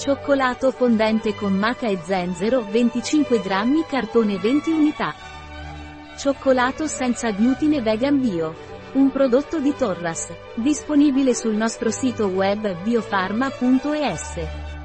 Cioccolato fondente con maca e zenzero 25 grammi cartone 20 unità. Cioccolato senza glutine vegan bio. Un prodotto di Torras. Disponibile sul nostro sito web biofarma.es.